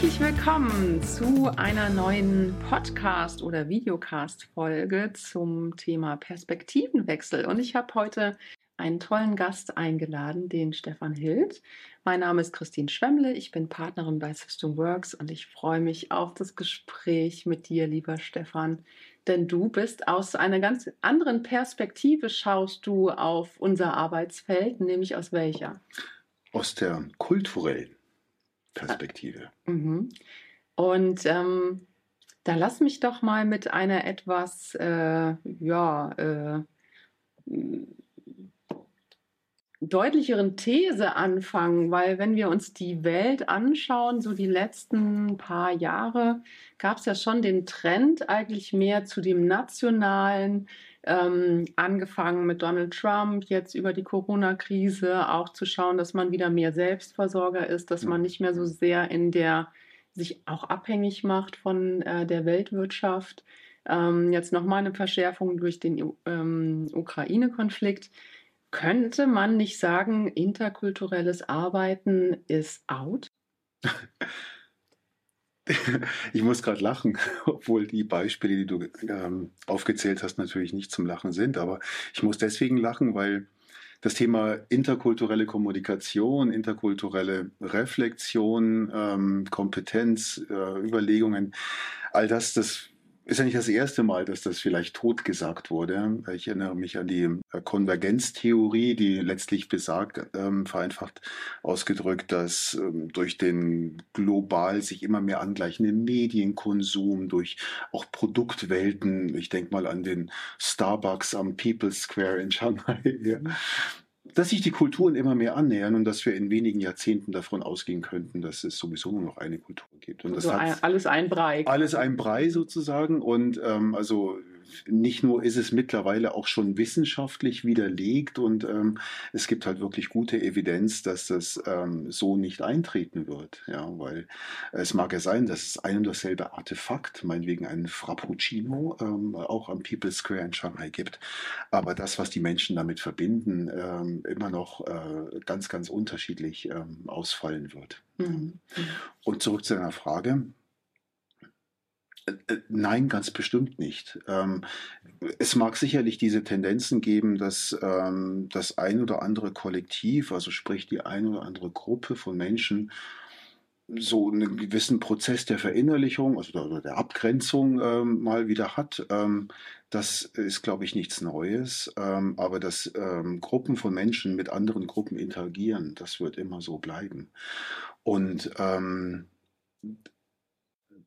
Herzlich willkommen zu einer neuen Podcast- oder Videocast-Folge zum Thema Perspektivenwechsel. Und ich habe heute einen tollen Gast eingeladen, den Stefan Hild. Mein Name ist Christine Schwemmle, ich bin Partnerin bei System Works und ich freue mich auf das Gespräch mit dir, lieber Stefan. Denn du bist aus einer ganz anderen Perspektive, schaust du auf unser Arbeitsfeld, nämlich aus welcher? Aus der kulturellen Perspektive. Mhm. Und ähm, da lass mich doch mal mit einer etwas, äh, ja, äh, deutlicheren These anfangen, weil wenn wir uns die Welt anschauen, so die letzten paar Jahre, gab es ja schon den Trend eigentlich mehr zu dem nationalen, ähm, angefangen mit Donald Trump, jetzt über die Corona-Krise auch zu schauen, dass man wieder mehr Selbstversorger ist, dass man nicht mehr so sehr in der sich auch abhängig macht von äh, der Weltwirtschaft. Ähm, jetzt nochmal eine Verschärfung durch den ähm, Ukraine-Konflikt. Könnte man nicht sagen, interkulturelles Arbeiten ist out? Ich muss gerade lachen, obwohl die Beispiele, die du ähm, aufgezählt hast, natürlich nicht zum Lachen sind. Aber ich muss deswegen lachen, weil das Thema interkulturelle Kommunikation, interkulturelle Reflexion, ähm, Kompetenz, äh, Überlegungen, all das, das ist ja nicht das erste Mal, dass das vielleicht totgesagt wurde. Ich erinnere mich an die äh, Konvergenztheorie, die letztlich besagt, ähm, vereinfacht ausgedrückt, dass ähm, durch den global sich immer mehr angleichenden Medienkonsum, durch auch Produktwelten, ich denke mal an den Starbucks am People's Square in Shanghai, ja, dass sich die Kulturen immer mehr annähern und dass wir in wenigen Jahrzehnten davon ausgehen könnten, dass es sowieso nur noch eine Kultur gibt. Und das also hat alles ein Brei. Alles ein Brei sozusagen. Und ähm, also nicht nur ist es mittlerweile auch schon wissenschaftlich widerlegt und ähm, es gibt halt wirklich gute Evidenz, dass das ähm, so nicht eintreten wird. Ja, weil es mag ja sein, dass es ein und dasselbe Artefakt, meinetwegen ein Frappuccino, ähm, auch am People's Square in Shanghai gibt. Aber das, was die Menschen damit verbinden, ähm, immer noch äh, ganz, ganz unterschiedlich ähm, ausfallen wird. Mhm. Und zurück zu deiner Frage. Äh, nein, ganz bestimmt nicht. Ähm, es mag sicherlich diese Tendenzen geben, dass ähm, das ein oder andere Kollektiv, also sprich die ein oder andere Gruppe von Menschen, so einen gewissen Prozess der Verinnerlichung, also der, Abgrenzung ähm, mal wieder hat. Das ist, glaube ich, nichts Neues. Aber dass Gruppen von Menschen mit anderen Gruppen interagieren, das wird immer so bleiben. Und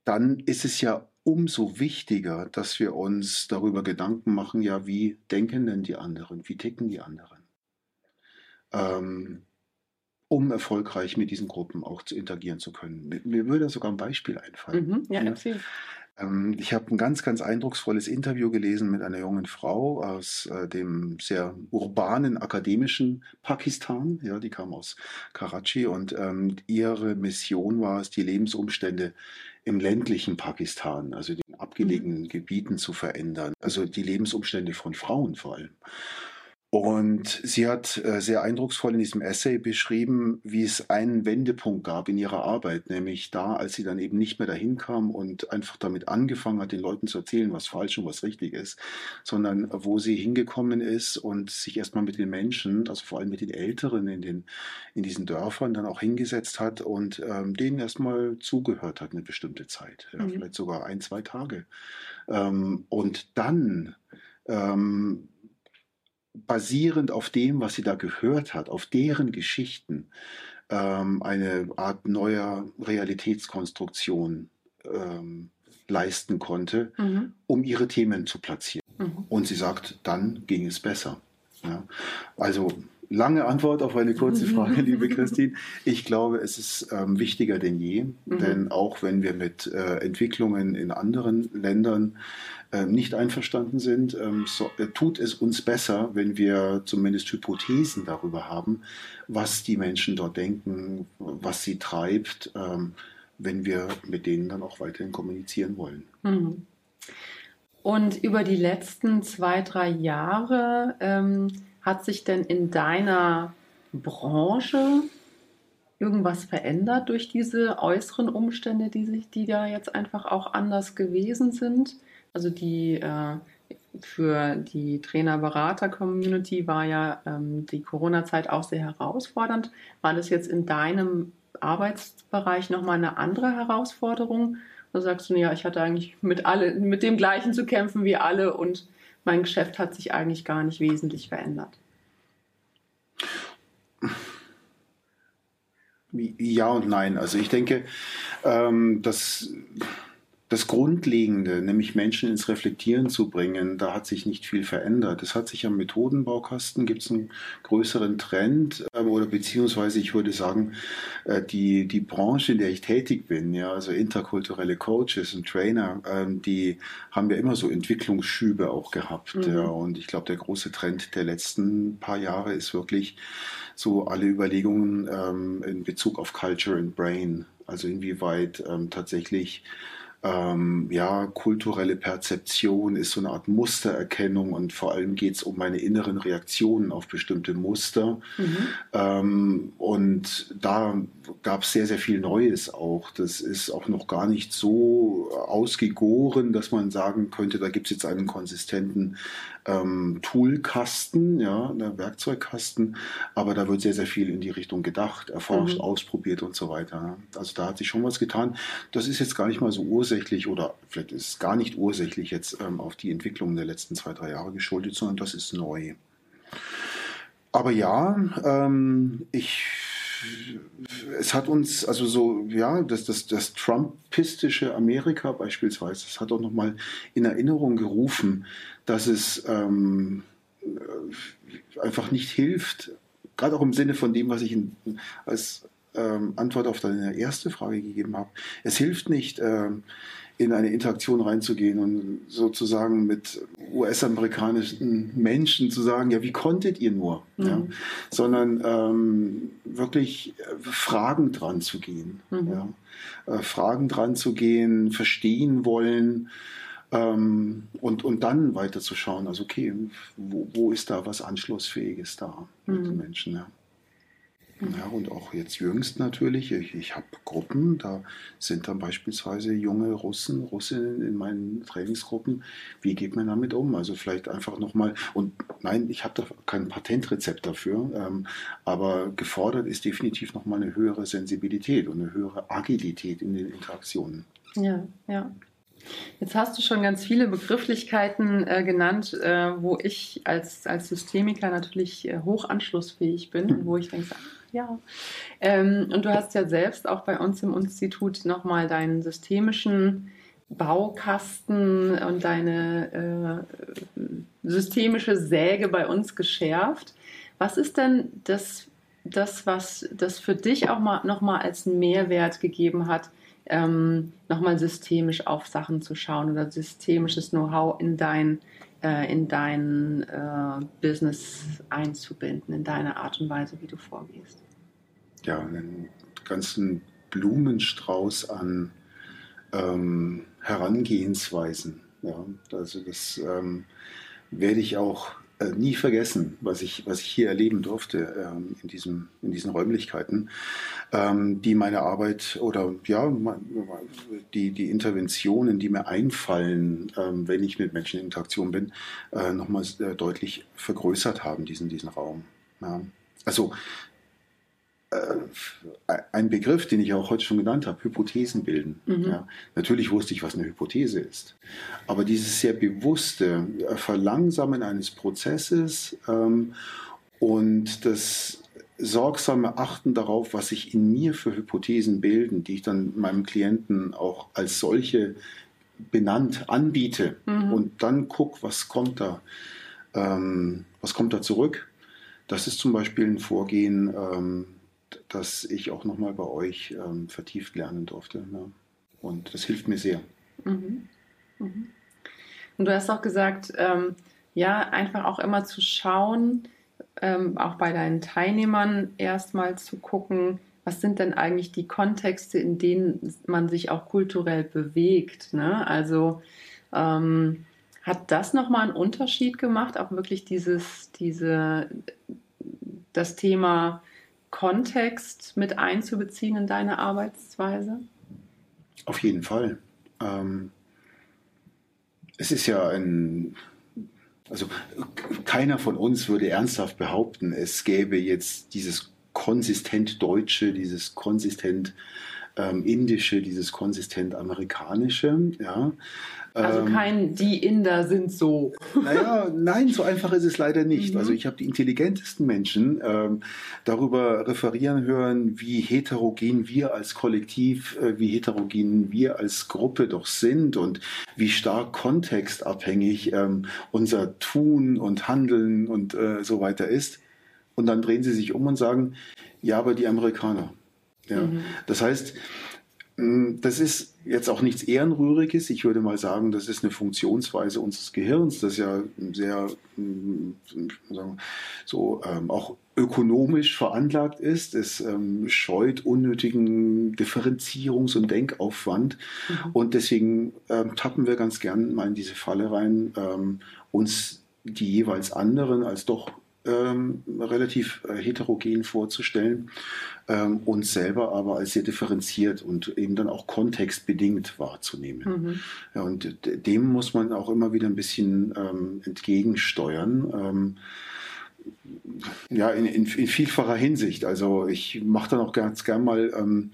dann ist es ja umso wichtiger, dass wir uns darüber Gedanken machen, ja, wie denken denn die anderen, wie ticken die anderen, ähm, um erfolgreich mit diesen Gruppen auch zu interagieren zu können. Mir würde sogar ein Beispiel einfallen. Mhm, ja, erzähl. Ähm, ich habe ein ganz, ganz eindrucksvolles Interview gelesen mit einer jungen Frau aus äh, dem sehr urbanen akademischen Pakistan. Ja, die kam aus Karachi und ähm, ihre Mission war es, die Lebensumstände im ländlichen Pakistan, also den abgelegenen mhm. Gebieten zu verändern. Also die Lebensumstände von Frauen vor allem. Und sie hat äh, sehr eindrucksvoll in diesem Essay beschrieben, wie es einen Wendepunkt gab in ihrer Arbeit, nämlich da, als sie dann eben nicht mehr dahin kam und einfach damit angefangen hat, den Leuten zu erzählen, was falsch und was richtig ist, sondern wo sie hingekommen ist und sich erstmal mit den Menschen, also vor allem mit den Älteren in, den, in diesen Dörfern dann auch hingesetzt hat und ähm, denen erstmal zugehört hat eine bestimmte Zeit, ja, mhm. vielleicht sogar ein, zwei Tage. Ähm, und dann ähm, basierend auf dem, was sie da gehört hat, auf deren Geschichten, ähm, eine Art neuer Realitätskonstruktion ähm, leisten konnte, mhm. um ihre Themen zu platzieren. Mhm. Und sie sagt, dann ging es besser. Ja? Also lange Antwort auf eine kurze Frage, liebe Christine. Ich glaube, es ist ähm, wichtiger denn je, mhm. denn auch wenn wir mit äh, Entwicklungen in anderen Ländern nicht einverstanden sind, ähm, so, tut es uns besser, wenn wir zumindest Hypothesen darüber haben, was die Menschen dort denken, was sie treibt, ähm, wenn wir mit denen dann auch weiterhin kommunizieren wollen. Mhm. Und über die letzten zwei, drei Jahre ähm, hat sich denn in deiner Branche irgendwas verändert durch diese äußeren Umstände, die sich, die da jetzt einfach auch anders gewesen sind? Also die äh, für die Trainer-Berater-Community war ja ähm, die Corona-Zeit auch sehr herausfordernd. War das jetzt in deinem Arbeitsbereich nochmal eine andere Herausforderung? Oder sagst du, ja, ich hatte eigentlich mit, alle, mit dem Gleichen zu kämpfen wie alle und mein Geschäft hat sich eigentlich gar nicht wesentlich verändert? Ja und nein. Also ich denke, ähm, dass das Grundlegende, nämlich Menschen ins Reflektieren zu bringen, da hat sich nicht viel verändert. Es hat sich am Methodenbaukasten, gibt es einen größeren Trend äh, oder beziehungsweise ich würde sagen, äh, die, die Branche, in der ich tätig bin, ja, also interkulturelle Coaches und Trainer, äh, die haben ja immer so Entwicklungsschübe auch gehabt. Mhm. Ja, und ich glaube, der große Trend der letzten paar Jahre ist wirklich so alle Überlegungen ähm, in Bezug auf Culture and Brain. Also inwieweit ähm, tatsächlich ähm, ja, kulturelle Perzeption ist so eine Art Mustererkennung und vor allem geht es um meine inneren Reaktionen auf bestimmte Muster. Mhm. Ähm, und da gab es sehr, sehr viel Neues auch. Das ist auch noch gar nicht so ausgegoren, dass man sagen könnte, da gibt es jetzt einen konsistenten ähm, Toolkasten, ja, einen Werkzeugkasten, aber da wird sehr, sehr viel in die Richtung gedacht, erforscht, mhm. ausprobiert und so weiter. Also da hat sich schon was getan. Das ist jetzt gar nicht mal so ursächlich oder vielleicht ist es gar nicht ursächlich jetzt ähm, auf die Entwicklung der letzten zwei, drei Jahre geschuldet, sondern das ist neu. Aber ja, ähm, ich es hat uns, also so, ja, das, das, das Trumpistische Amerika beispielsweise, das hat auch nochmal in Erinnerung gerufen, dass es ähm, einfach nicht hilft, gerade auch im Sinne von dem, was ich in, als ähm, Antwort auf deine erste Frage gegeben habe. Es hilft nicht, ähm, in eine Interaktion reinzugehen und sozusagen mit US-amerikanischen Menschen zu sagen, ja, wie konntet ihr nur? Mhm. Ja? Sondern ähm, wirklich äh, Fragen dran zu gehen. Mhm. Ja? Äh, Fragen dran zu gehen, verstehen wollen ähm, und, und dann weiterzuschauen, also okay, wo, wo ist da was Anschlussfähiges da mit mhm. den Menschen? Ja? Ja, und auch jetzt jüngst natürlich. Ich, ich habe Gruppen, da sind dann beispielsweise junge Russen, Russinnen in meinen Trainingsgruppen. Wie geht man damit um? Also vielleicht einfach nochmal, und nein, ich habe da kein Patentrezept dafür, ähm, aber gefordert ist definitiv nochmal eine höhere Sensibilität und eine höhere Agilität in den Interaktionen. Ja, ja. Jetzt hast du schon ganz viele Begrifflichkeiten äh, genannt, äh, wo ich als, als Systemiker natürlich äh, hoch anschlussfähig bin und wo ich denke, ja. Ähm, und du hast ja selbst auch bei uns im Institut nochmal deinen systemischen Baukasten und deine äh, systemische Säge bei uns geschärft. Was ist denn das, das was das für dich auch mal nochmal als Mehrwert gegeben hat, ähm, nochmal systemisch auf Sachen zu schauen oder systemisches Know-how in dein, äh, in dein äh, Business einzubinden, in deine Art und Weise, wie du vorgehst? Ja, einen ganzen Blumenstrauß an ähm, Herangehensweisen. Ja, also das ähm, werde ich auch nie vergessen, was ich, was ich hier erleben durfte ähm, in, diesem, in diesen Räumlichkeiten, ähm, die meine Arbeit oder ja, die, die Interventionen, die mir einfallen, ähm, wenn ich mit Menschen in Interaktion bin, äh, nochmal äh, deutlich vergrößert haben, diesen, diesen Raum. Ja. Also äh, ein Begriff, den ich auch heute schon genannt habe, Hypothesen bilden. Mhm. Ja, natürlich wusste ich, was eine Hypothese ist. Aber dieses sehr bewusste Verlangsamen eines Prozesses ähm, und das sorgsame Achten darauf, was sich in mir für Hypothesen bilden, die ich dann meinem Klienten auch als solche benannt anbiete mhm. und dann guck, was kommt da, ähm, was kommt da zurück. Das ist zum Beispiel ein Vorgehen, ähm, das ich auch nochmal bei euch ähm, vertieft lernen durfte. Ne? Und das hilft mir sehr. Mhm. Mhm. Und du hast auch gesagt, ähm, ja, einfach auch immer zu schauen, ähm, auch bei deinen Teilnehmern erstmal zu gucken, was sind denn eigentlich die Kontexte, in denen man sich auch kulturell bewegt. Ne? Also ähm, hat das nochmal einen Unterschied gemacht, auch wirklich dieses, diese, das Thema Kontext mit einzubeziehen in deine Arbeitsweise? Auf jeden Fall. Ähm, es ist ja ein, also keiner von uns würde ernsthaft behaupten, es gäbe jetzt dieses konsistent Deutsche, dieses konsistent ähm, Indische, dieses konsistent Amerikanische. Ja. Also ähm, kein, die Inder sind so. Naja, nein, so einfach ist es leider nicht. Mhm. Also ich habe die intelligentesten Menschen ähm, darüber referieren hören, wie heterogen wir als Kollektiv, äh, wie heterogen wir als Gruppe doch sind und wie stark kontextabhängig ähm, unser Tun und Handeln und äh, so weiter ist. Und dann drehen sie sich um und sagen, ja, aber die Amerikaner. Ja. Mhm. Das heißt, mm, das ist jetzt auch nichts Ehrenrühriges. Ich würde mal sagen, das ist eine Funktionsweise unseres Gehirns, das ja sehr sagen, so ähm, auch ökonomisch veranlagt ist. Es ähm, scheut unnötigen Differenzierungs- und Denkaufwand. Mhm. Und deswegen ähm, tappen wir ganz gern mal in diese Falle rein, ähm, uns die jeweils anderen als doch ähm, relativ äh, heterogen vorzustellen, ähm, uns selber aber als sehr differenziert und eben dann auch kontextbedingt wahrzunehmen. Mhm. Ja, und dem muss man auch immer wieder ein bisschen ähm, entgegensteuern. Ähm, ja, in, in, in, vielfacher Hinsicht. Also ich mache dann auch ganz gern mal ähm,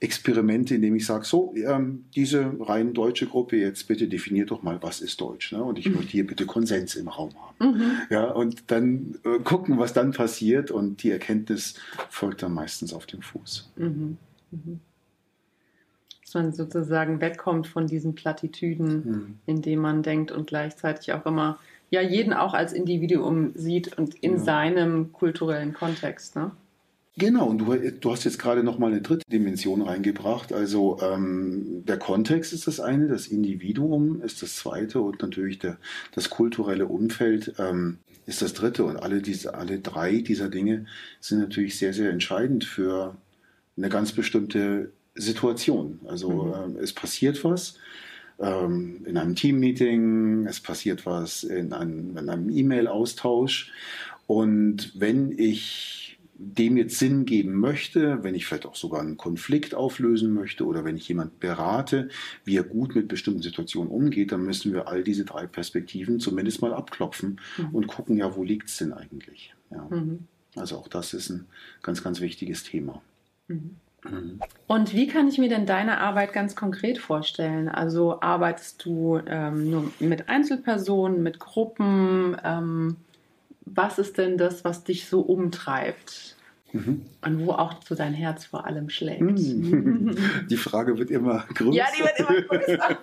Experimente, indem ich sage, so, ähm, diese rein deutsche Gruppe, jetzt bitte definiert doch mal, was ist Deutsch. Ne? Und ich mhm. möchte hier bitte Konsens im Raum haben. Mhm. Ja, und dann äh, gucken, was dann passiert und die Erkenntnis folgt dann meistens auf dem Fuß. Mhm. mhm. Dass man sozusagen wegkommt von diesen Plattitüden, mhm. indem man denkt und gleichzeitig auch immer ja jeden auch als Individuum sieht und in ja. seinem kulturellen Kontext. Ne? Genau, und du, du, hast jetzt gerade noch mal eine dritte Dimension reingebracht. Also ähm, der Kontext ist das eine, das Individuum ist das zweite und natürlich der, das kulturelle Umfeld ähm, ist das dritte. Und alle, diese, alle drei dieser Dinge sind natürlich sehr, sehr entscheidend für eine ganz bestimmte Situation. Also mhm. ähm, es passiert was ähm, in einem Teammeeting, es passiert was in einem, in einem E-Mail-Austausch. Und wenn ich dem jetzt Sinn geben möchte, wenn ich vielleicht auch sogar einen Konflikt auflösen möchte oder wenn ich jemand berate, wie er gut mit bestimmten Situationen umgeht, dann müssen wir all diese drei Perspektiven zumindest mal abklopfen mhm. und gucken, ja, wo liegt es denn eigentlich? Ja. Mhm. Also auch das ist ein ganz, ganz wichtiges Thema. Mhm. mhm. Und wie kann ich mir denn deine Arbeit ganz konkret vorstellen? Also arbeitest du ähm, nur mit Einzelpersonen, mit Gruppen? Ähm was ist denn das, was dich so umtreibt? Mhm. Und wo auch so dein Herz vor allem schlägt. Mhm. Die Frage wird immer größer. Ja, die wird immer größer.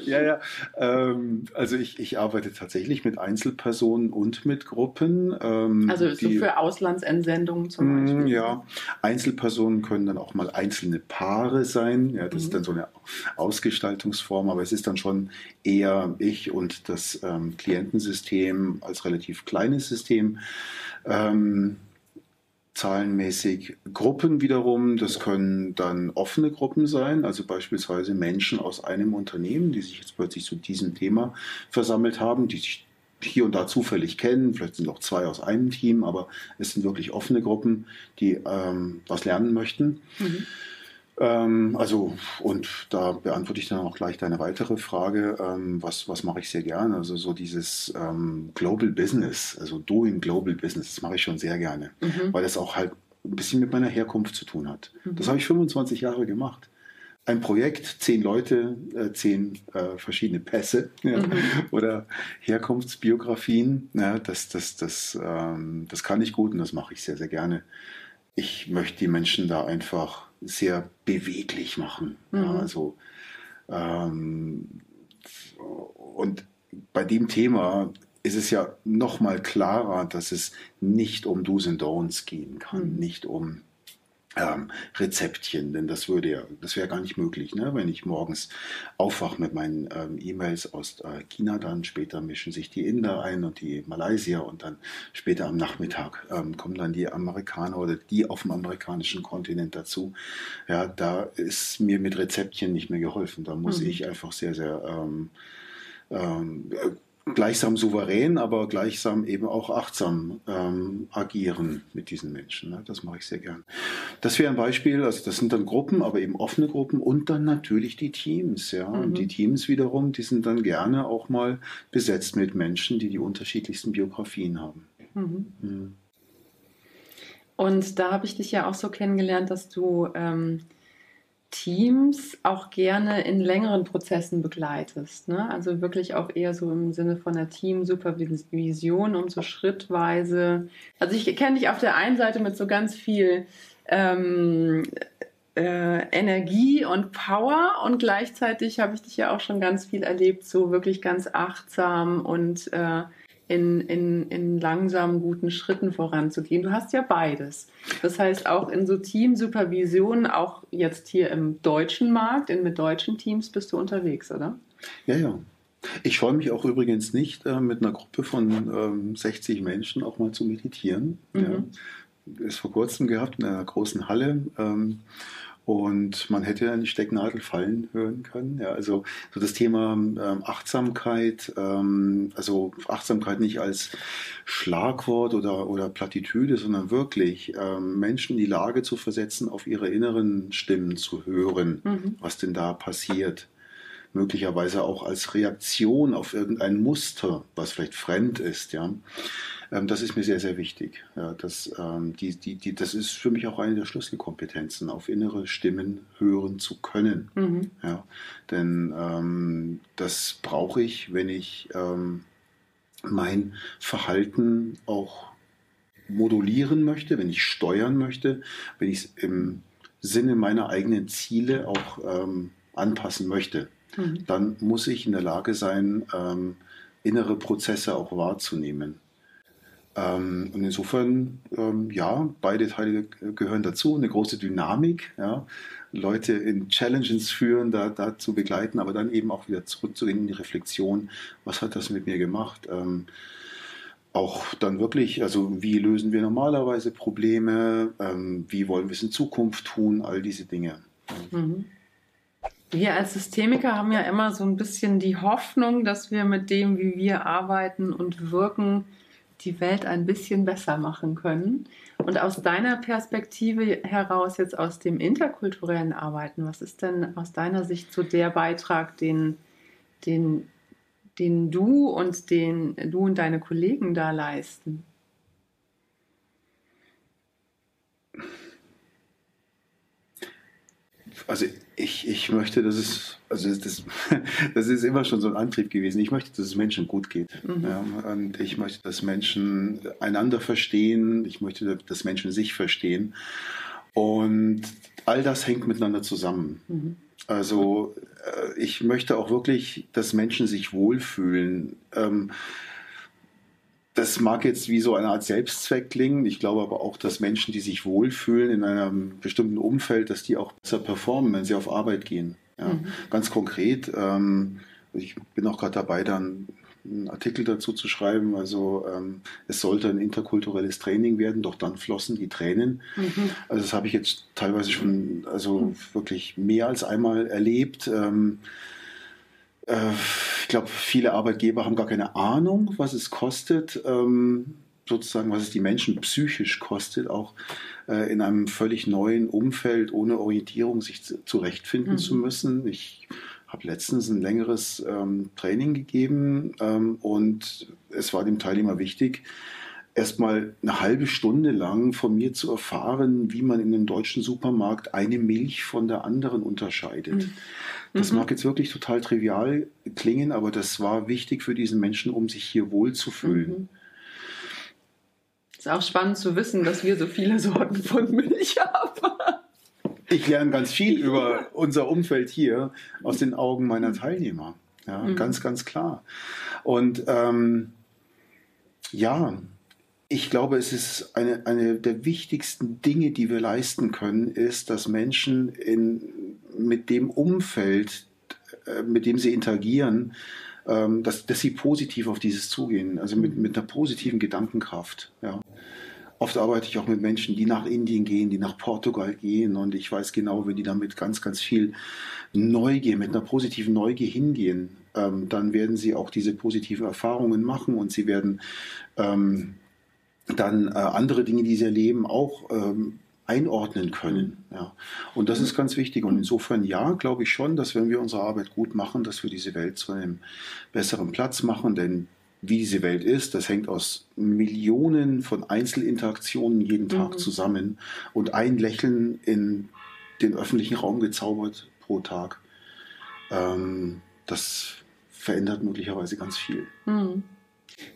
ja, ja. Ähm, also ich, ich arbeite tatsächlich mit Einzelpersonen und mit Gruppen. Ähm, also so die, für Auslandsentsendungen zum mhm, Beispiel. Ja, Einzelpersonen können dann auch mal einzelne Paare sein. Ja, das mhm. ist dann so eine Ausgestaltungsform, aber es ist dann schon eher ich und das ähm, Klientensystem als relativ kleines System. Ähm, zahlenmäßig Gruppen wiederum. Das können dann offene Gruppen sein, also beispielsweise Menschen aus einem Unternehmen, die sich jetzt plötzlich zu diesem Thema versammelt haben, die sich hier und da zufällig kennen. Vielleicht sind auch zwei aus einem Team, aber es sind wirklich offene Gruppen, die ähm, was lernen möchten. Mhm. Ähm, also, und da beantworte ich dann auch gleich deine weitere Frage. Ähm, was, was mache ich sehr gerne? Also so dieses ähm, Global Business, also Doing Global Business, das mache ich schon sehr gerne, mhm. weil das auch halt ein bisschen mit meiner Herkunft zu tun hat. Mhm. Das habe ich 25 Jahre gemacht. Ein Projekt, zehn Leute, äh, zehn äh, verschiedene Pässe ja, mhm. oder Herkunftsbiografien. Ja, das, das, das, ähm, das kann ich gut und das mache ich sehr, sehr gerne. Ich möchte die Menschen da einfach sehr beweglich machen. Mhm. Ja, also, ähm, und bei dem Thema ist es ja noch mal klarer, dass es nicht um Do's and Don'ts gehen kann, mhm. nicht um ähm, Rezeptchen, denn das würde ja, das wäre gar nicht möglich, ne? wenn ich morgens aufwache mit meinen ähm, E-Mails aus äh, China, dann später mischen sich die Inder ein und die Malaysier und dann später am Nachmittag ähm, kommen dann die Amerikaner oder die auf dem amerikanischen Kontinent dazu. Ja, da ist mir mit Rezeptchen nicht mehr geholfen. Da muss mhm. ich einfach sehr, sehr ähm, ähm, gleichsam souverän, aber gleichsam eben auch achtsam ähm, agieren mit diesen Menschen. Ne? Das mache ich sehr gern. Das wäre ein Beispiel, also das sind dann Gruppen, aber eben offene Gruppen und dann natürlich die Teams. Ja? Mhm. Und die Teams wiederum, die sind dann gerne auch mal besetzt mit Menschen, die die unterschiedlichsten Biografien haben. Mhm. Mhm. Und da habe ich dich ja auch so kennengelernt, dass du ähm, Teams auch gerne in längeren Prozessen begleitest. Ne? Also wirklich auch eher so im Sinne von der Teamsupervision und so schrittweise. Also ich kenne dich auf der einen Seite mit so ganz viel ähm, äh, Energie und Power und gleichzeitig habe ich dich ja auch schon ganz viel erlebt, so wirklich ganz achtsam und äh, in, in, in langsamen, guten Schritten voranzugehen. Du hast ja beides. Das heißt, auch in so Teamsupervision, auch jetzt hier im deutschen Markt, in mit deutschen Teams bist du unterwegs, oder? Ja, ja. Ich scheue mich auch übrigens nicht, äh, mit einer Gruppe von ähm, 60 Menschen auch mal zu meditieren. Mhm. Ja. Ist vor kurzem gehabt in einer großen Halle. Ähm, und man hätte eine Stecknadel fallen hören können. Ja, also so das Thema ähm, Achtsamkeit, ähm, also Achtsamkeit nicht als Schlagwort oder, oder Plattitüde, sondern wirklich ähm, Menschen in die Lage zu versetzen, auf ihre inneren Stimmen zu hören, mhm. was denn da passiert. Möglicherweise auch als Reaktion auf irgendein Muster, was vielleicht fremd ist, ja. Ähm, das ist mir sehr, sehr wichtig. Ja, das, ähm, die, die, die, das ist für mich auch eine der Schlüsselkompetenzen, auf innere Stimmen hören zu können. Mhm. Ja, denn ähm, das brauche ich, wenn ich ähm, mein Verhalten auch modulieren möchte, wenn ich steuern möchte, wenn ich es im Sinne meiner eigenen Ziele auch ähm, anpassen möchte. Mhm. Dann muss ich in der Lage sein, ähm, innere Prozesse auch wahrzunehmen. Ähm, und insofern, ähm, ja, beide Teile gehören dazu. Eine große Dynamik, ja, Leute in Challenges führen, da, da zu begleiten, aber dann eben auch wieder zurückzugehen in die Reflexion, was hat das mit mir gemacht? Ähm, auch dann wirklich, also wie lösen wir normalerweise Probleme, ähm, wie wollen wir es in Zukunft tun, all diese Dinge. Mhm. Wir als Systemiker haben ja immer so ein bisschen die Hoffnung, dass wir mit dem, wie wir arbeiten und wirken, die Welt ein bisschen besser machen können. Und aus deiner Perspektive heraus, jetzt aus dem interkulturellen Arbeiten, was ist denn aus deiner Sicht so der Beitrag, den, den, den du und den du und deine Kollegen da leisten? Also ich, ich möchte, dass es, also das, das ist immer schon so ein Antrieb gewesen. Ich möchte, dass es Menschen gut geht. Mhm. Ja, und ich möchte, dass Menschen einander verstehen. Ich möchte, dass Menschen sich verstehen. Und all das hängt miteinander zusammen. Mhm. Also äh, ich möchte auch wirklich, dass Menschen sich wohlfühlen. Ähm, das mag jetzt wie so eine Art Selbstzweck klingen. Ich glaube aber auch, dass Menschen, die sich wohlfühlen in einem bestimmten Umfeld, dass die auch besser performen, wenn sie auf Arbeit gehen. Ja. Mhm. Ganz konkret, ähm, ich bin auch gerade dabei, dann einen Artikel dazu zu schreiben. Also ähm, es sollte ein interkulturelles Training werden, doch dann flossen die Tränen. Mhm. Also das habe ich jetzt teilweise schon, also mhm. wirklich mehr als einmal erlebt. Ähm, äh, ich glaube, viele Arbeitgeber haben gar keine Ahnung, was es kostet, ähm, sozusagen, was es die Menschen psychisch kostet, auch äh, in einem völlig neuen Umfeld ohne Orientierung sich zurechtfinden mhm. zu müssen. Ich habe letztens ein längeres ähm, Training gegeben ähm, und es war dem Teilnehmer wichtig, erstmal eine halbe Stunde lang von mir zu erfahren, wie man in einem deutschen Supermarkt eine Milch von der anderen unterscheidet. Mhm. Das mhm. mag jetzt wirklich total trivial klingen, aber das war wichtig für diesen Menschen, um sich hier wohlzufühlen. Mhm. Ist auch spannend zu wissen, dass wir so viele Sorten von Milch haben. Ich lerne ganz viel über unser Umfeld hier aus den Augen meiner Teilnehmer. Ja, mhm. ganz, ganz klar. Und ähm, ja, ich glaube, es ist eine, eine der wichtigsten Dinge, die wir leisten können, ist, dass Menschen in, mit dem Umfeld, äh, mit dem sie interagieren, ähm, dass, dass sie positiv auf dieses zugehen, also mit, mit einer positiven Gedankenkraft. Ja. Oft arbeite ich auch mit Menschen, die nach Indien gehen, die nach Portugal gehen und ich weiß genau, wenn die damit ganz, ganz viel Neugier, mit einer positiven Neugier hingehen, ähm, dann werden sie auch diese positiven Erfahrungen machen und sie werden ähm, dann äh, andere Dinge, die sie erleben, auch ähm, einordnen können. Ja. Und das ist ganz wichtig. Und insofern ja, glaube ich schon, dass wenn wir unsere Arbeit gut machen, dass wir diese Welt zu einem besseren Platz machen. Denn wie diese Welt ist, das hängt aus Millionen von Einzelinteraktionen jeden Tag mhm. zusammen. Und ein Lächeln in den öffentlichen Raum gezaubert pro Tag, ähm, das verändert möglicherweise ganz viel. Mhm.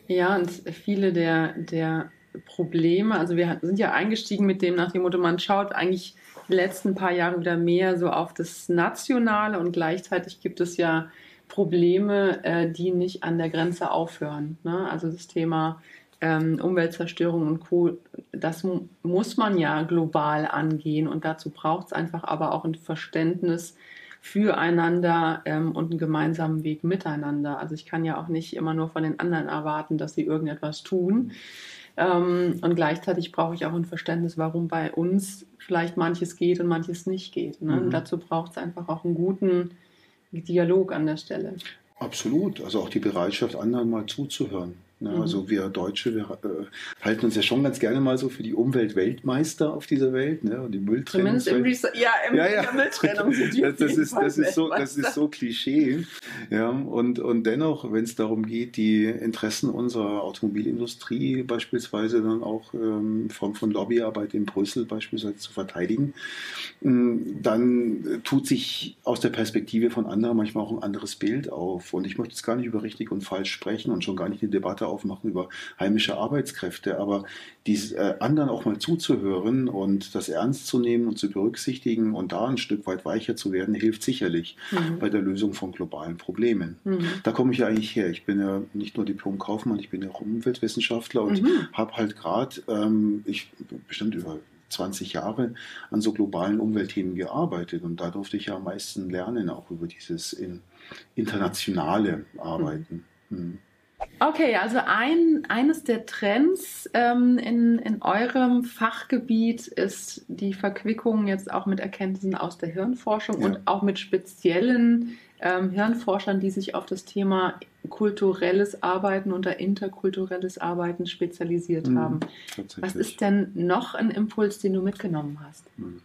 Ja, und viele der, der Probleme. Also wir sind ja eingestiegen mit dem nach dem Motto, man schaut eigentlich die letzten paar Jahre wieder mehr so auf das Nationale und gleichzeitig gibt es ja Probleme, äh, die nicht an der Grenze aufhören. Ne? Also das Thema ähm, Umweltzerstörung und Co., das muss man ja global angehen und dazu braucht es einfach aber auch ein Verständnis füreinander ähm, und einen gemeinsamen Weg miteinander. Also ich kann ja auch nicht immer nur von den anderen erwarten, dass sie irgendetwas tun. Ähm, und gleichzeitig brauche ich auch ein Verständnis, warum bei uns vielleicht manches geht und manches nicht geht. Ne? Mhm. Und dazu braucht es einfach auch einen guten Dialog an der Stelle. Absolut. Also auch die Bereitschaft, anderen mal zuzuhören. Ne? Mhm. Also wir Deutsche, wir äh, halten uns ja schon ganz gerne mal so für die Umweltweltmeister auf dieser Welt. Ne? Und die Mülltrennung. Zumindest im, Resa ja, im, ja, ja. Mülltrennung sind die das, das, ist, das, ist so, das ist so Klischee. Ja? Und, und dennoch, wenn es darum geht, die Interessen unserer Automobilindustrie beispielsweise dann auch ähm, von, von Lobbyarbeit in Brüssel beispielsweise zu verteidigen, ähm, dann tut sich aus der Perspektive von anderen manchmal auch ein anderes Bild auf. Und ich möchte jetzt gar nicht über richtig und falsch sprechen und schon gar nicht eine Debatte aufmachen über heimische Arbeitskräfte, aber die äh, anderen auch mal zuzuhören und das ernst zu nehmen und zu berücksichtigen und da ein Stück weit weicher zu werden, hilft sicherlich mhm. bei der Lösung von globalen Problemen. Mhm. Da komme ich ja eigentlich her. Ich bin ja nicht nur Diplom-Kaufmann, ich bin ja auch Umweltwissenschaftler und mhm. habe halt gerade, ähm, ich bestimmt über 20 Jahre an so globalen Umweltthemen gearbeitet und da durfte ich ja am meisten lernen, auch über dieses in, internationale Arbeiten. Mhm. Okay, also ein, eines der Trends ähm, in, in eurem Fachgebiet ist die Verquickung jetzt auch mit Erkenntnissen aus der Hirnforschung ja. und auch mit speziellen ähm, Hirnforschern, die sich auf das Thema kulturelles Arbeiten oder interkulturelles Arbeiten spezialisiert mhm, haben. Was ist denn noch ein Impuls, den du mitgenommen hast? Mhm.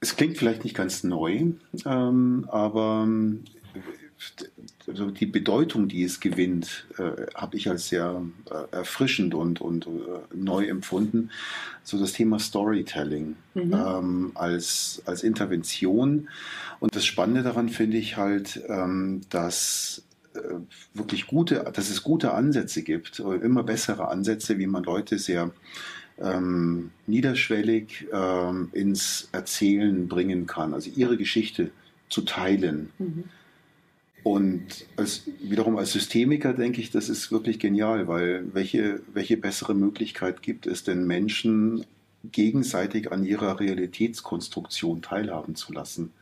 Es klingt vielleicht nicht ganz neu, ähm, aber also die Bedeutung, die es gewinnt, äh, habe ich als sehr äh, erfrischend und, und äh, neu empfunden. So das Thema Storytelling mhm. ähm, als, als Intervention. Und das Spannende daran finde ich halt, ähm, dass äh, wirklich gute, dass es gute Ansätze gibt, äh, immer bessere Ansätze, wie man Leute sehr ähm, niederschwellig ähm, ins Erzählen bringen kann, also ihre Geschichte zu teilen. Mhm. Und als, wiederum als Systemiker denke ich, das ist wirklich genial, weil welche, welche bessere Möglichkeit gibt es denn Menschen gegenseitig an ihrer Realitätskonstruktion teilhaben zu lassen?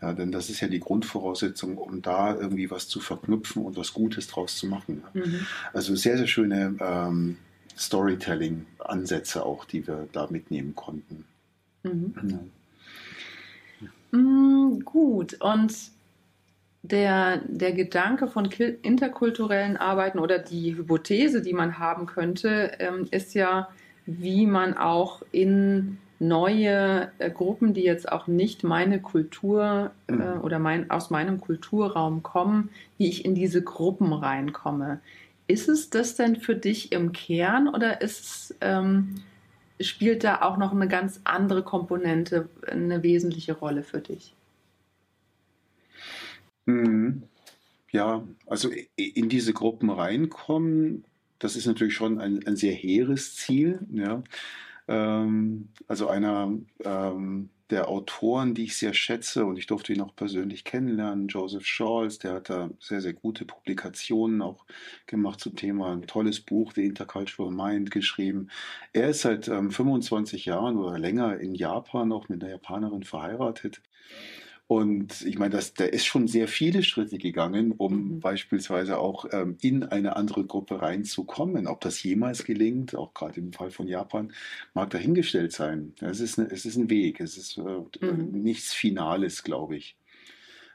Ja, denn das ist ja die Grundvoraussetzung, um da irgendwie was zu verknüpfen und was Gutes draus zu machen. Mhm. Also sehr, sehr schöne ähm, Storytelling-Ansätze auch, die wir da mitnehmen konnten. Mhm. Ja. Mm, gut, und der, der Gedanke von interkulturellen Arbeiten oder die Hypothese, die man haben könnte, ähm, ist ja, wie man auch in neue äh, Gruppen, die jetzt auch nicht meine Kultur äh, mhm. oder mein, aus meinem Kulturraum kommen, wie ich in diese Gruppen reinkomme. Ist es das denn für dich im Kern oder ist ähm, spielt da auch noch eine ganz andere Komponente eine wesentliche Rolle für dich? Mhm. Ja, also in diese Gruppen reinkommen, das ist natürlich schon ein, ein sehr hehres Ziel. Ja. Ähm, also einer ähm, der Autoren, die ich sehr schätze und ich durfte ihn auch persönlich kennenlernen, Joseph Scholz, der hat da sehr, sehr gute Publikationen auch gemacht zum Thema, ein tolles Buch, The Intercultural Mind, geschrieben. Er ist seit ähm, 25 Jahren oder länger in Japan auch mit einer Japanerin verheiratet und ich meine, das, der ist schon sehr viele Schritte gegangen, um mhm. beispielsweise auch ähm, in eine andere Gruppe reinzukommen. Ob das jemals gelingt, auch gerade im Fall von Japan, mag dahingestellt sein. Es ist, eine, es ist ein Weg, es ist äh, mhm. nichts Finales, glaube ich.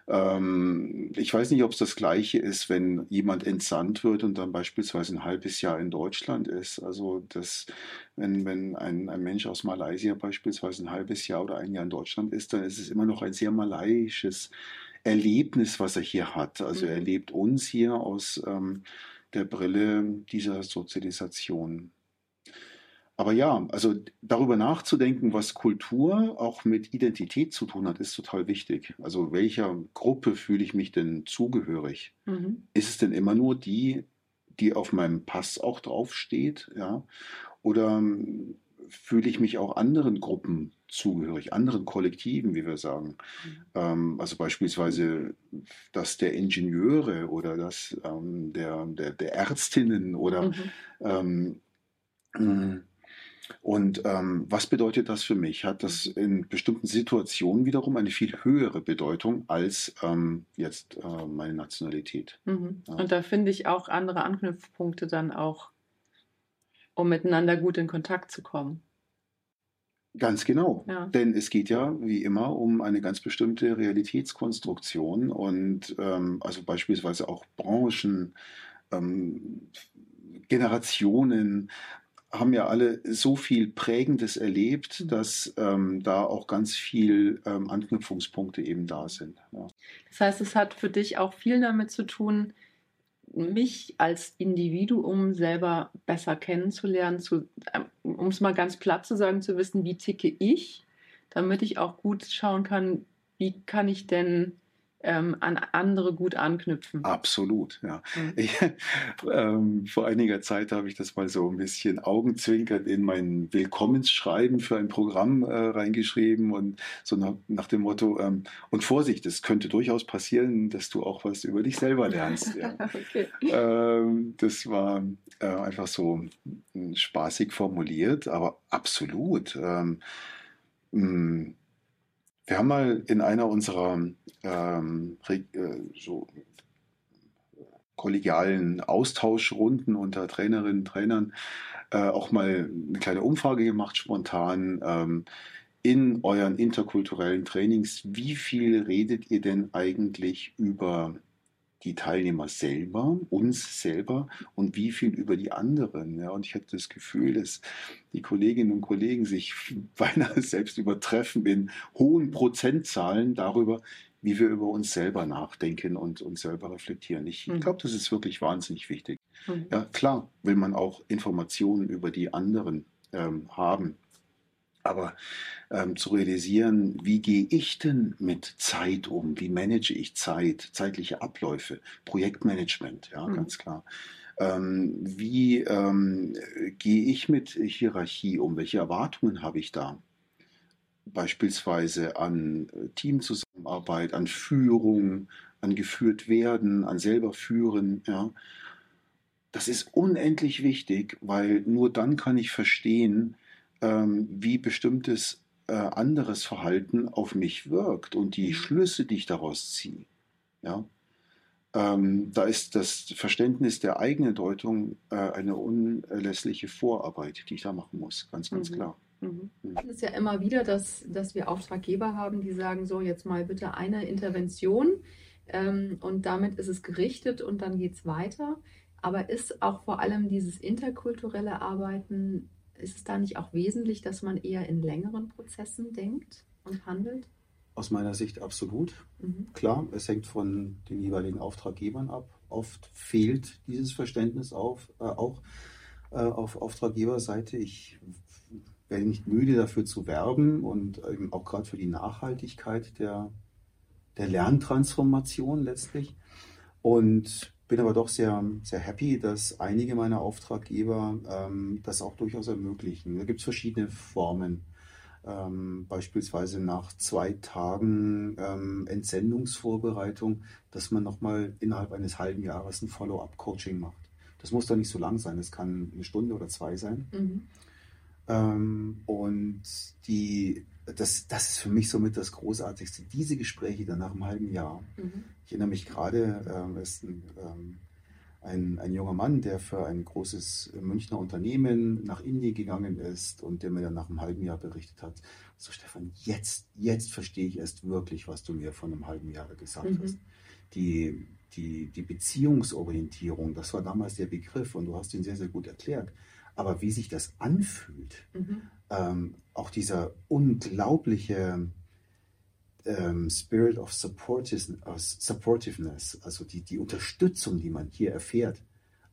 Ähm, ich weiß nicht, ob es das Gleiche ist, wenn jemand entsandt wird und dann beispielsweise ein halbes Jahr in Deutschland ist. Also das, wenn, wenn ein, ein Mensch aus Malaysia beispielsweise ein halbes Jahr oder ein Jahr in Deutschland ist, dann ist es immer noch ein sehr malaiisches Erlebnis, was er hier hat. Also er mhm. erlebt uns hier aus ähm, der Brille dieser Sozialisation. Aber ja, also darüber nachzudenken, was Kultur auch mit Identität zu tun hat, ist total wichtig. Also welcher Gruppe fühle ich mich denn zugehörig? Mhm. Ist es denn immer nur die, die auf meinem Pass auch draufsteht? Ja? Oder ähm, fühle ich mich auch anderen Gruppen zugehörig, anderen Kollektiven, wie wir sagen. Mhm. Ähm, also beispielsweise das der Ingenieure oder das ähm, der, der, der Ärztinnen oder mhm. ähm, und ähm, was bedeutet das für mich? Hat das in bestimmten Situationen wiederum eine viel höhere Bedeutung als ähm, jetzt äh, meine Nationalität? Mhm. Ja. Und da finde ich auch andere Anknüpfpunkte dann auch, um miteinander gut in Kontakt zu kommen. Ganz genau. Ja. Denn es geht ja wie immer um eine ganz bestimmte Realitätskonstruktion und ähm, also beispielsweise auch Branchen, ähm, Generationen, haben ja alle so viel Prägendes erlebt, mhm. dass ähm, da auch ganz viel ähm, Anknüpfungspunkte eben da sind. Ja. Das heißt, es hat für dich auch viel damit zu tun, mich als Individuum selber besser kennenzulernen, zu, ähm, um es mal ganz platt zu sagen, zu wissen, wie ticke ich, damit ich auch gut schauen kann, wie kann ich denn ähm, an andere gut anknüpfen. Absolut, ja. Mhm. Ich, ähm, vor einiger Zeit habe ich das mal so ein bisschen augenzwinkert in mein Willkommensschreiben für ein Programm äh, reingeschrieben und so nach, nach dem Motto, ähm, und Vorsicht, es könnte durchaus passieren, dass du auch was über dich selber lernst. Ja. okay. Ähm, das war äh, einfach so hm, spaßig formuliert, aber absolut. Ähm, hm, wir haben mal in einer unserer ähm, äh, so kollegialen Austauschrunden unter Trainerinnen und Trainern äh, auch mal eine kleine Umfrage gemacht, spontan. Ähm, in euren interkulturellen Trainings, wie viel redet ihr denn eigentlich über die Teilnehmer selber, uns selber und wie viel über die anderen. Ja, und ich hatte das Gefühl, dass die Kolleginnen und Kollegen sich beinahe selbst übertreffen in hohen Prozentzahlen darüber, wie wir über uns selber nachdenken und uns selber reflektieren. Ich mhm. glaube, das ist wirklich wahnsinnig wichtig. Mhm. Ja, klar will man auch Informationen über die anderen ähm, haben. Aber ähm, zu realisieren, wie gehe ich denn mit Zeit um? Wie manage ich Zeit, zeitliche Abläufe, Projektmanagement, ja, mhm. ganz klar. Ähm, wie ähm, gehe ich mit Hierarchie um? Welche Erwartungen habe ich da? Beispielsweise an äh, Teamzusammenarbeit, an Führung, an geführt werden, an selber führen, ja. Das ist unendlich wichtig, weil nur dann kann ich verstehen, ähm, wie bestimmtes äh, anderes Verhalten auf mich wirkt und die mhm. Schlüsse, die ich daraus ziehe. Ja? Ähm, da ist das Verständnis der eigenen Deutung äh, eine unerlässliche Vorarbeit, die ich da machen muss, ganz, ganz mhm. klar. Mhm. mhm. Es ist ja immer wieder, dass, dass wir Auftraggeber haben, die sagen, so jetzt mal bitte eine Intervention ähm, und damit ist es gerichtet und dann geht es weiter. Aber ist auch vor allem dieses interkulturelle Arbeiten ist es da nicht auch wesentlich, dass man eher in längeren Prozessen denkt und handelt? Aus meiner Sicht absolut. Mhm. Klar, es hängt von den jeweiligen Auftraggebern ab. Oft fehlt dieses Verständnis auf, äh, auch äh, auf Auftraggeberseite. Ich werde nicht müde dafür zu werben und eben auch gerade für die Nachhaltigkeit der, der Lerntransformation letztlich. Und bin aber doch sehr, sehr happy, dass einige meiner Auftraggeber ähm, das auch durchaus ermöglichen. Da gibt es verschiedene Formen. Ähm, beispielsweise nach zwei Tagen ähm, Entsendungsvorbereitung, dass man nochmal innerhalb eines halben Jahres ein Follow-up-Coaching macht. Das muss doch nicht so lang sein, das kann eine Stunde oder zwei sein. Mhm. Ähm, und die das, das ist für mich somit das Großartigste. Diese Gespräche dann nach einem halben Jahr. Mhm. Ich erinnere mich gerade, ähm, ist ein, ähm, ein, ein junger Mann, der für ein großes Münchner Unternehmen nach Indien gegangen ist und der mir dann nach einem halben Jahr berichtet hat, so Stefan, jetzt, jetzt verstehe ich erst wirklich, was du mir vor einem halben Jahr gesagt mhm. hast. Die, die, die Beziehungsorientierung, das war damals der Begriff und du hast ihn sehr, sehr gut erklärt. Aber wie sich das anfühlt, mhm. Ähm, auch dieser unglaubliche ähm, Spirit of Supportiveness, also die, die Unterstützung, die man hier erfährt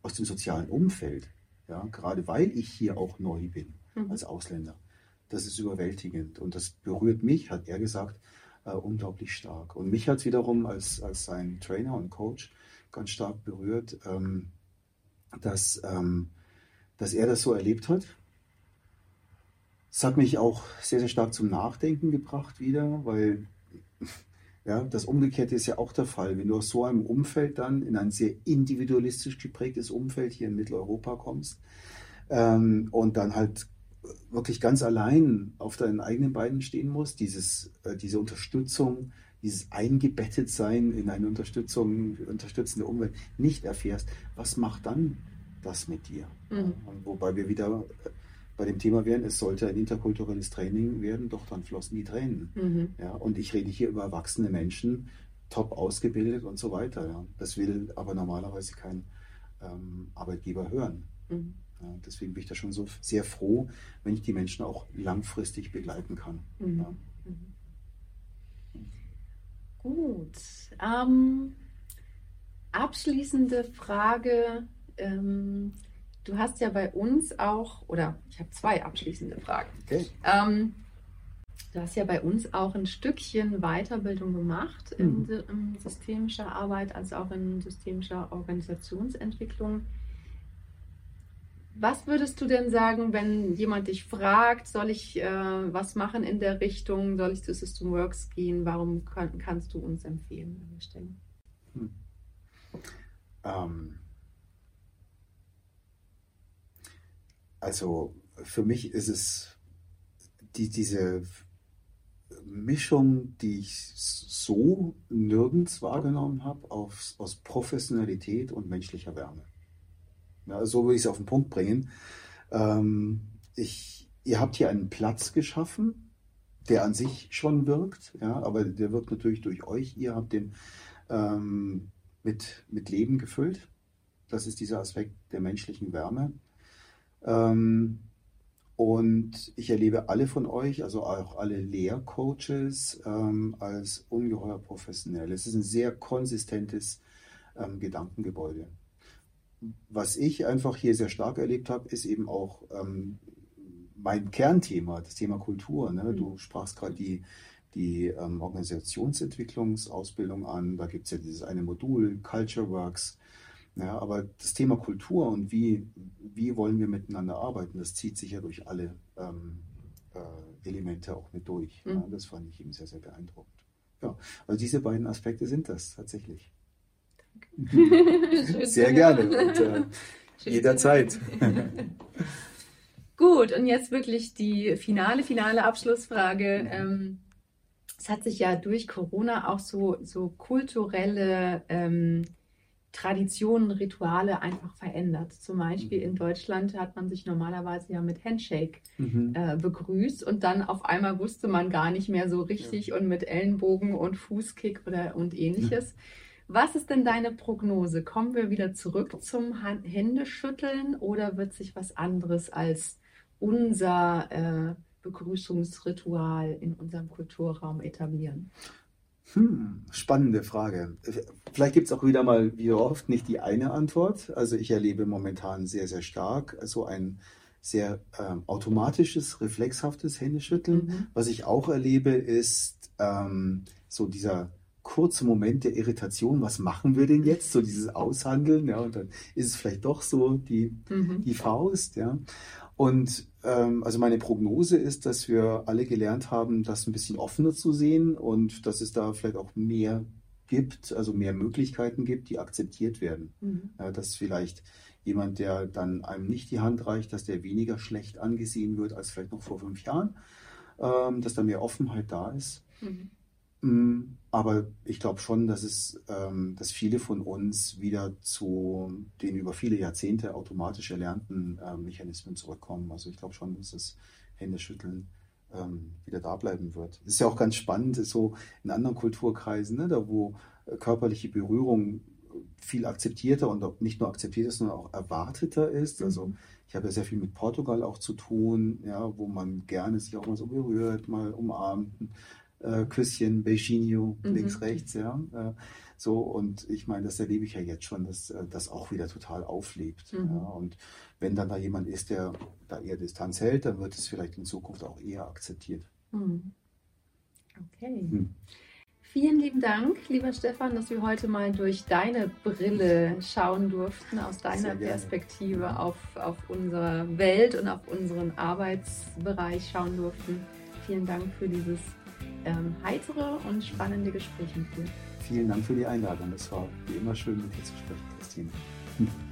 aus dem sozialen Umfeld, ja, gerade weil ich hier auch neu bin mhm. als Ausländer, das ist überwältigend und das berührt mich, hat er gesagt, äh, unglaublich stark. Und mich hat es wiederum als, als sein Trainer und Coach ganz stark berührt, ähm, dass, ähm, dass er das so erlebt hat. Es hat mich auch sehr, sehr stark zum Nachdenken gebracht wieder, weil ja, das Umgekehrte ist ja auch der Fall. Wenn du aus so einem Umfeld dann in ein sehr individualistisch geprägtes Umfeld hier in Mitteleuropa kommst ähm, und dann halt wirklich ganz allein auf deinen eigenen Beinen stehen musst, dieses, äh, diese Unterstützung, dieses Eingebettetsein in eine Unterstützung, unterstützende Umwelt nicht erfährst, was macht dann das mit dir? Mhm. Wobei wir wieder äh, bei dem Thema wären, es sollte ein interkulturelles Training werden, doch dann flossen die Tränen. Mhm. Ja, und ich rede hier über erwachsene Menschen, top ausgebildet und so weiter. Ja. Das will aber normalerweise kein ähm, Arbeitgeber hören. Mhm. Ja, deswegen bin ich da schon so sehr froh, wenn ich die Menschen auch langfristig begleiten kann. Mhm. Ja. Mhm. Gut. Ähm, abschließende Frage. Ähm, Du hast ja bei uns auch, oder ich habe zwei abschließende Fragen. Okay. Ähm, du hast ja bei uns auch ein Stückchen Weiterbildung gemacht in, mhm. in systemischer Arbeit als auch in systemischer Organisationsentwicklung. Was würdest du denn sagen, wenn jemand dich fragt, soll ich äh, was machen in der Richtung, soll ich zu System Works gehen? Warum kann, kannst du uns empfehlen an der Stelle? Hm. Ähm, Also für mich ist es die, diese Mischung, die ich so nirgends wahrgenommen habe, aus, aus Professionalität und menschlicher Wärme. Ja, so will ich es auf den Punkt bringen. Ähm, ich, ihr habt hier einen Platz geschaffen, der an sich schon wirkt, ja, aber der wirkt natürlich durch euch. Ihr habt den ähm, mit, mit Leben gefüllt. Das ist dieser Aspekt der menschlichen Wärme. Ähm, und ich erlebe alle von euch, also auch alle Lehrcoaches, ähm, als ungeheuer professionell. Es ist ein sehr konsistentes ähm, Gedankengebäude. Was ich einfach hier sehr stark erlebt habe, ist eben auch ähm, mein Kernthema, das Thema Kultur. Ne? Mhm. Du sprachst gerade die, die ähm, Organisationsentwicklungsausbildung an. Da gibt es ja dieses eine Modul, Culture Works. Ja, aber das Thema Kultur und wie, wie wollen wir miteinander arbeiten, das zieht sich ja durch alle ähm, äh, Elemente auch mit durch. Mhm. Ja, das fand ich eben sehr, sehr beeindruckend. Ja, also diese beiden Aspekte sind das tatsächlich. sehr gerne und äh, jederzeit. Gut, und jetzt wirklich die finale, finale Abschlussfrage. Mhm. Ähm, es hat sich ja durch Corona auch so, so kulturelle ähm, Traditionen, Rituale einfach verändert. Zum Beispiel mhm. in Deutschland hat man sich normalerweise ja mit Handshake mhm. äh, begrüßt und dann auf einmal wusste man gar nicht mehr so richtig ja. und mit Ellenbogen und Fußkick oder und ähnliches. Was ist denn deine Prognose? Kommen wir wieder zurück zum Händeschütteln oder wird sich was anderes als unser äh, Begrüßungsritual in unserem Kulturraum etablieren? Hm, spannende Frage. Vielleicht gibt es auch wieder mal, wie oft, nicht die eine Antwort. Also ich erlebe momentan sehr, sehr stark so ein sehr ähm, automatisches, reflexhaftes Händeschütteln. Mhm. Was ich auch erlebe, ist ähm, so dieser kurze Moment der Irritation, was machen wir denn jetzt? So dieses Aushandeln, ja, und dann ist es vielleicht doch so die, mhm. die Faust, ja. Und also meine Prognose ist, dass wir alle gelernt haben, das ein bisschen offener zu sehen und dass es da vielleicht auch mehr gibt, also mehr Möglichkeiten gibt, die akzeptiert werden. Mhm. Dass vielleicht jemand, der dann einem nicht die Hand reicht, dass der weniger schlecht angesehen wird als vielleicht noch vor fünf Jahren, ähm, dass da mehr Offenheit da ist. Mhm. Mm, aber ich glaube schon, dass es, ähm, dass viele von uns wieder zu den über viele Jahrzehnte automatisch erlernten äh, Mechanismen zurückkommen. Also ich glaube schon, dass das Händeschütteln ähm, wieder da bleiben wird. Das ist ja auch ganz spannend, so in anderen Kulturkreisen, ne, da wo äh, körperliche Berührung viel akzeptierter und nicht nur akzeptierter, sondern auch erwarteter ist. Also mhm. ich habe ja sehr viel mit Portugal auch zu tun, ja, wo man gerne sich auch mal so berührt, mal umarmt, äh, Küsschen, Beijinho, mhm. links, rechts, ja. Äh, so, und ich meine, das erlebe ich ja jetzt schon, dass äh, das auch wieder total auflebt. Mhm. Ja. Und wenn dann da jemand ist, der da eher Distanz hält, dann wird es vielleicht in Zukunft auch eher akzeptiert. Mhm. Okay. Hm. Vielen lieben Dank, lieber Stefan, dass wir heute mal durch deine Brille schauen durften, aus deiner Perspektive auf, auf unsere Welt und auf unseren Arbeitsbereich schauen durften. Vielen Dank für dieses ähm, heitere und spannende Gespräch mit dir. Vielen Dank für die Einladung. Es war wie immer schön, mit dir zu sprechen, Christine.